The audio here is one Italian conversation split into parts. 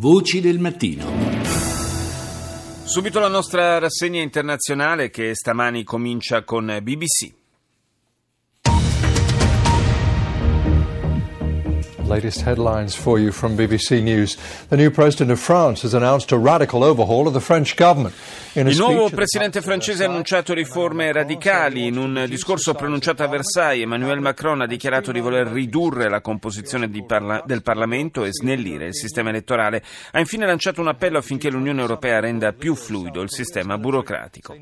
Voci del mattino. Subito la nostra rassegna internazionale che stamani comincia con BBC. Latest headlines for you from BBC News. The new president of France has announced a radical overhaul of the French government. Il nuovo presidente francese ha annunciato riforme radicali. In un discorso pronunciato a Versailles, Emmanuel Macron ha dichiarato di voler ridurre la composizione parla- del Parlamento e snellire il sistema elettorale. Ha infine lanciato un appello affinché l'Unione Europea renda più fluido il sistema burocratico.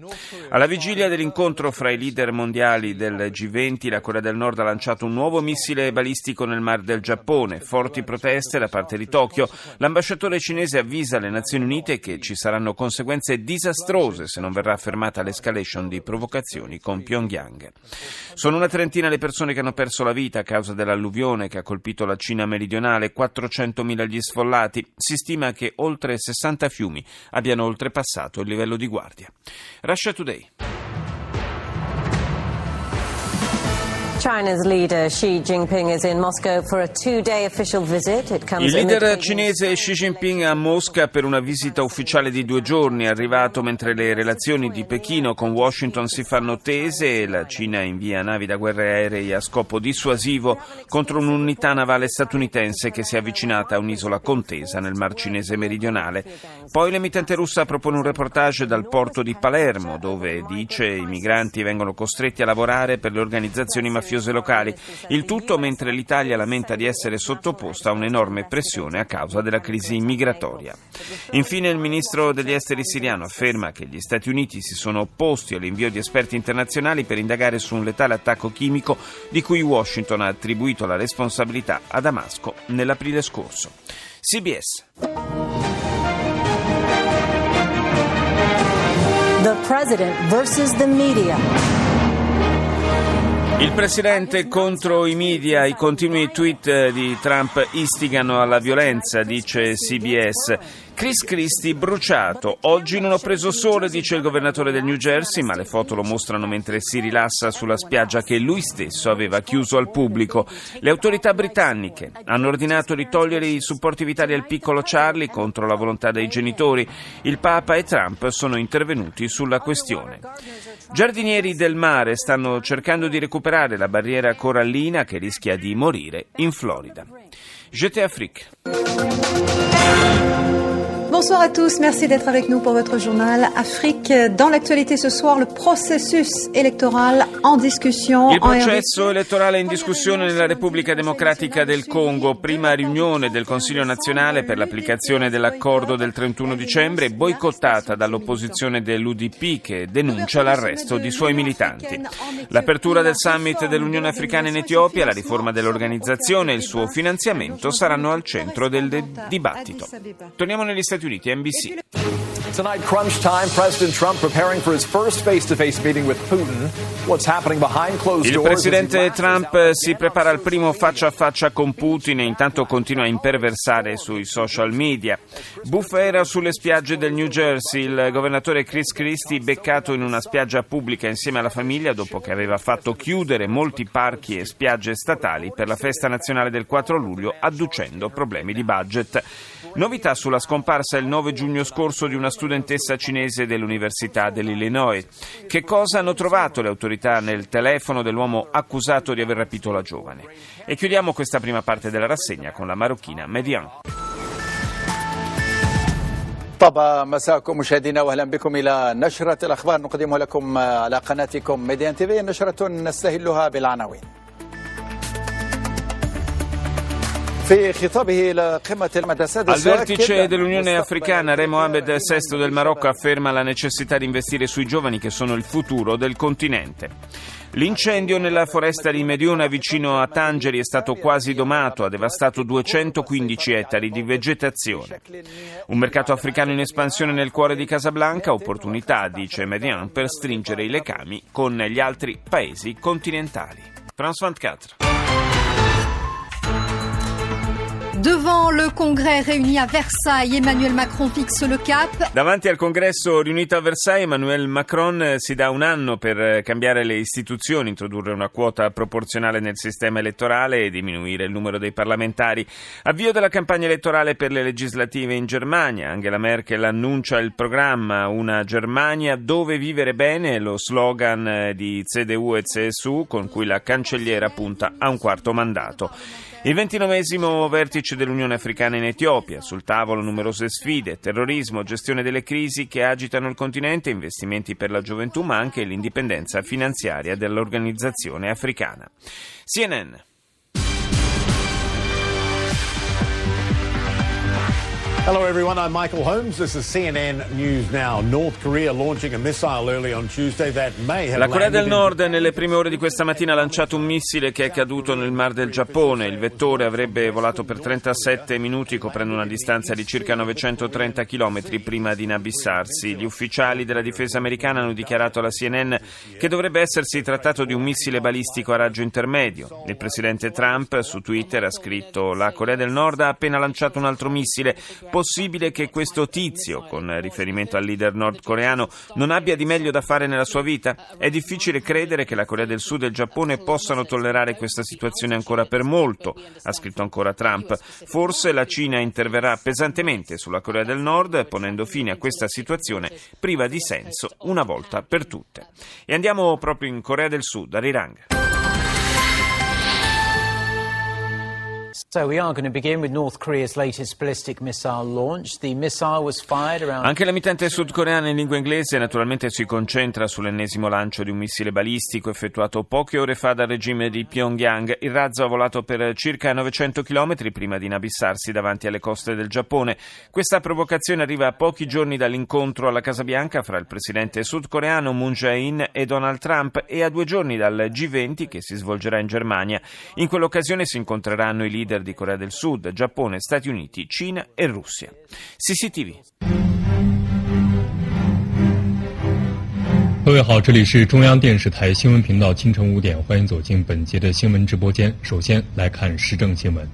Alla vigilia dell'incontro fra i leader mondiali del G20, la Corea del Nord ha lanciato un nuovo missile balistico nel Mar del Giappone. Forti proteste da parte di Tokyo. L'ambasciatore cinese avvisa le Nazioni Unite che ci saranno conseguenze disastrose se non verrà fermata l'escalation di provocazioni con Pyongyang. Sono una trentina le persone che hanno perso la vita a causa dell'alluvione che ha colpito la Cina meridionale, 400.000 gli sfollati. Si stima che oltre 60 fiumi abbiano oltrepassato il livello di guardia. Russia Today. Il leader cinese Xi Jinping a Mosca per una visita ufficiale di due giorni, è arrivato mentre le relazioni di Pechino con Washington si fanno tese. E la Cina invia navi da guerra aerei a scopo dissuasivo contro un'unità navale statunitense che si è avvicinata a un'isola contesa nel Mar Cinese meridionale. Poi l'emittente russa propone un reportage dal porto di Palermo dove dice i migranti vengono costretti a lavorare per le organizzazioni mafiose locali. Il tutto mentre l'Italia lamenta di essere sottoposta a un'enorme pressione a causa della crisi migratoria. Infine il ministro degli esteri siriano afferma che gli Stati Uniti si sono opposti all'invio di esperti internazionali per indagare su un letale attacco chimico di cui Washington ha attribuito la responsabilità a Damasco nell'aprile scorso. CBS. The president versus the media. Il presidente contro i media, i continui tweet di Trump istigano alla violenza, dice CBS. Chris Christie bruciato. Oggi non ho preso sole, dice il governatore del New Jersey, ma le foto lo mostrano mentre si rilassa sulla spiaggia che lui stesso aveva chiuso al pubblico. Le autorità britanniche hanno ordinato di togliere i supporti vitali al piccolo Charlie contro la volontà dei genitori. Il Papa e Trump sono intervenuti sulla questione. Giardinieri del mare stanno cercando di recuperare la barriera corallina che rischia di morire in Florida. Jeté Afrique. Bonsoir à tous, merci d'être avec nous pour votre journal Afrique. Dans l'actualité ce soir, le processus électoral en discussion. Il processo elettorale in discussione nella Repubblica Democratica del Congo, prima riunione del Consiglio nazionale per l'applicazione dell'accordo del 31 dicembre, boicottata dall'opposizione dell'UDP che denuncia l'arresto di suoi militanti. L'apertura del summit dell'Unione Africana in Etiopia, la riforma dell'organizzazione e il suo finanziamento saranno al centro del de- dibattito. Torniamo negli Stati Uniti, NBC. Tonight, crunch time. President Trump preparing for his first face-to-face meeting with Putin. What's happening behind closed Il doors? presidente Trump si prepara al primo faccia a faccia con Putin e intanto continua a imperversare sui social media. Bufera sulle spiagge del New Jersey, il governatore Chris Christie beccato in una spiaggia pubblica insieme alla famiglia dopo che aveva fatto chiudere molti parchi e spiagge statali per la festa nazionale del 4 luglio adducendo problemi di budget. Novità sulla scomparsa il 9 giugno scorso di una studentessa cinese dell'Università dell'Illinois. Che cosa hanno trovato le autorità nel telefono dell'uomo accusato di aver rapito la giovane? E chiudiamo questa prima parte della rassegna con la marocchina Median. طبعا مساءكم مشاهدينا واهلا بكم الى نشره الاخبار نقدمها لكم على قناتكم ميديان تي في نشره نستهلها بالعناوين. Al vertice dell'Unione Africana, Re Mohamed VI del Marocco afferma la necessità di investire sui giovani che sono il futuro del continente. L'incendio nella foresta di Mediona vicino a Tangeri è stato quasi domato, ha devastato 215 ettari di vegetazione. Un mercato africano in espansione nel cuore di Casablanca, opportunità, dice Median, per stringere i legami con gli altri paesi continentali. France 24. Devant le Congrès réuni à Versailles, Emmanuel Macron fixe le cap. Davanti al congresso riunito a Versailles, Emmanuel Macron eh, si dà un anno per eh, cambiare le istituzioni, introdurre una quota proporzionale nel sistema elettorale e diminuire il numero dei parlamentari. Avvio della campagna elettorale per le legislative in Germania. Angela Merkel annuncia il programma Una Germania dove vivere bene, lo slogan eh, di CDU e CSU con cui la cancelliera punta a un quarto mandato. Il ventinovesimo vertice dell'Unione Africana in Etiopia, sul tavolo numerose sfide, terrorismo, gestione delle crisi che agitano il continente, investimenti per la gioventù, ma anche l'indipendenza finanziaria dell'organizzazione africana. CNN. Hello, everyone. I'm Michael Holmes. This is CNN News Now. North Korea launching a missile early on Tuesday that may have La Corea del Nord nelle prime ore di questa mattina ha lanciato un missile che è caduto nel Mar del Giappone. Il vettore avrebbe volato per 37 minuti coprendo una distanza di circa 930 km prima di inabissarsi. Gli ufficiali della difesa americana hanno dichiarato alla CNN che dovrebbe essersi trattato di un missile balistico a raggio intermedio. Il presidente Trump su Twitter ha scritto la Corea del Nord ha appena lanciato un altro missile. Possibile che questo tizio, con riferimento al leader nordcoreano, non abbia di meglio da fare nella sua vita? È difficile credere che la Corea del Sud e il Giappone possano tollerare questa situazione ancora per molto, ha scritto ancora Trump. Forse la Cina interverrà pesantemente sulla Corea del Nord, ponendo fine a questa situazione priva di senso una volta per tutte. E andiamo proprio in Corea del Sud, a Rirang. Anche l'emittente sudcoreana in lingua inglese naturalmente si concentra sull'ennesimo lancio di un missile balistico effettuato poche ore fa dal regime di Pyongyang. Il razzo ha volato per circa 900 km prima di inabissarsi davanti alle coste del Giappone. Questa provocazione arriva a pochi giorni dall'incontro alla Casa Bianca fra il presidente sudcoreano Moon Jae-in e Donald Trump e a due giorni dal G20 che si svolgerà in Germania. In quell'occasione si incontreranno i leader di Corea del Sud, Giappone, Stati Uniti, Cina e Russia. CCTV. 各位好，这里是中央电视台新闻频道，清晨五点，欢迎走进本节的新闻直播间。首先来看时政新闻。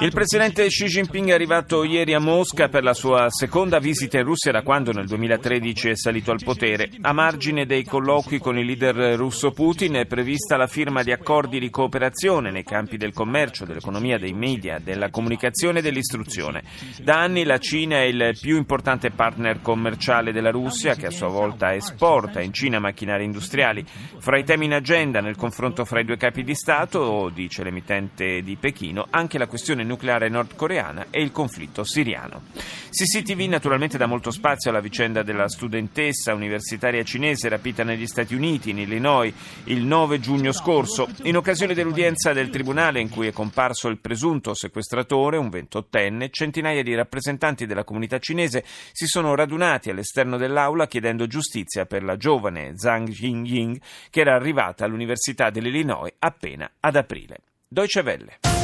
Il presidente Xi Jinping è arrivato ieri a Mosca per la sua seconda visita in Russia da quando nel 2013 è salito al potere. A margine dei colloqui con il leader russo Putin è prevista la firma di accordi di cooperazione nei campi del commercio, dell'economia, dei media, della comunicazione e dell'istruzione. Da anni la Cina è il più importante partner commerciale della Russia, che a sua volta esporta in Cina macchinari industriali. Fra i temi in agenda nel confronto fra i due capi di Stato, dice l'emittente di Pechino, anche la questione nucleare nordcoreana e il conflitto siriano. CCTV naturalmente dà molto spazio alla vicenda della studentessa universitaria cinese rapita negli Stati Uniti, in Illinois, il 9 giugno scorso, in occasione dell'udienza del tribunale in cui è comparso il presunto sequestratore, un ventottenne, centinaia di rappresentanti della comunità cinese si sono radunati all'esterno dell'aula chiedendo giustizia per la giovane Zhang Yingying che era arrivata all'Università dell'Illinois appena ad aprile. Deutsche Welle.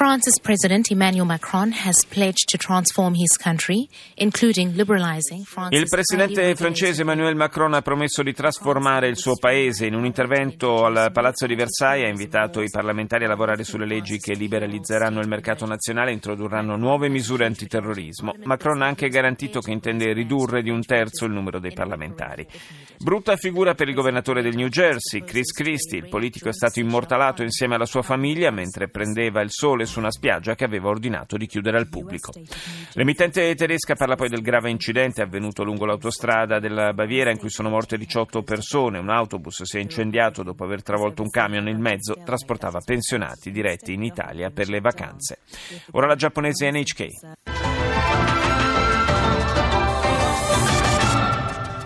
France's President Emmanuel Macron has pledged to transform his country, including liberalizing France's Il presidente francese Emmanuel Macron ha promesso di trasformare il suo paese. In un intervento al Palazzo di Versailles ha invitato i parlamentari a lavorare sulle leggi che liberalizzeranno il mercato nazionale e introdurranno nuove misure antiterrorismo. Macron ha anche garantito che intende ridurre di un terzo il numero dei parlamentari. Brutta figura per il governatore del New Jersey, Chris Christie. Il politico è stato immortalato insieme alla sua famiglia mentre prendeva il sole su una spiaggia che aveva ordinato di chiudere al pubblico. L'emittente tedesca parla poi del grave incidente avvenuto lungo l'autostrada della Baviera in cui sono morte 18 persone. Un autobus si è incendiato dopo aver travolto un camion nel mezzo, trasportava pensionati diretti in Italia per le vacanze. Ora la giapponese NHK.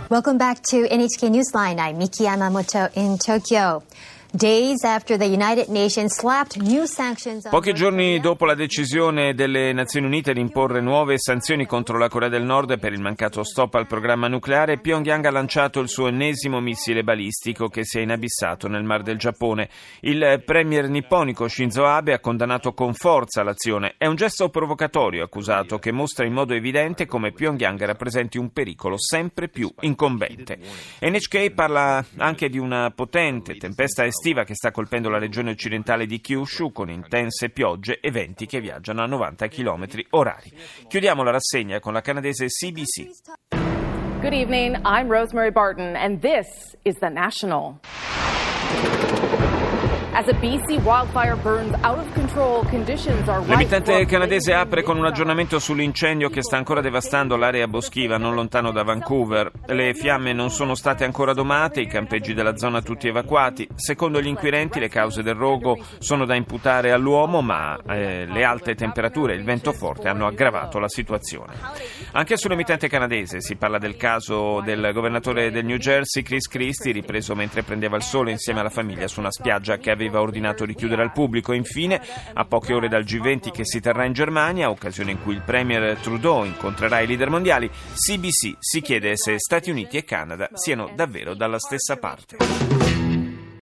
Welcome back to NHK Newsline. I'm Miki Yamamoto in Tokyo. Pochi giorni dopo la decisione delle Nazioni Unite di imporre nuove sanzioni contro la Corea del Nord per il mancato stop al programma nucleare, Pyongyang ha lanciato il suo ennesimo missile balistico che si è inabissato nel Mar del Giappone. Il premier nipponico Shinzo Abe ha condannato con forza l'azione. È un gesto provocatorio, accusato, che mostra in modo evidente come Pyongyang rappresenti un pericolo sempre più incombente. NHK parla anche di una potente tempesta estiva estiva che sta colpendo la regione occidentale di Kyushu con intense piogge e venti che viaggiano a 90 km orari. Chiudiamo la rassegna con la canadese CBC. Good evening, I'm Rosemary Barton and this is The National. L'emittente canadese apre con un aggiornamento sull'incendio che sta ancora devastando l'area boschiva non lontano da Vancouver. Le fiamme non sono state ancora domate, i campeggi della zona tutti evacuati. Secondo gli inquirenti le cause del rogo sono da imputare all'uomo, ma eh, le alte temperature e il vento forte hanno aggravato la situazione. Anche sull'emittente canadese si parla del caso del governatore del New Jersey, Chris Christie, ripreso mentre prendeva il sole insieme alla famiglia su una spiaggia che aveva aveva ordinato di chiudere al pubblico. Infine, a poche ore dal G20 che si terrà in Germania, occasione in cui il Premier Trudeau incontrerà i leader mondiali, CBC si chiede se Stati Uniti e Canada siano davvero dalla stessa parte.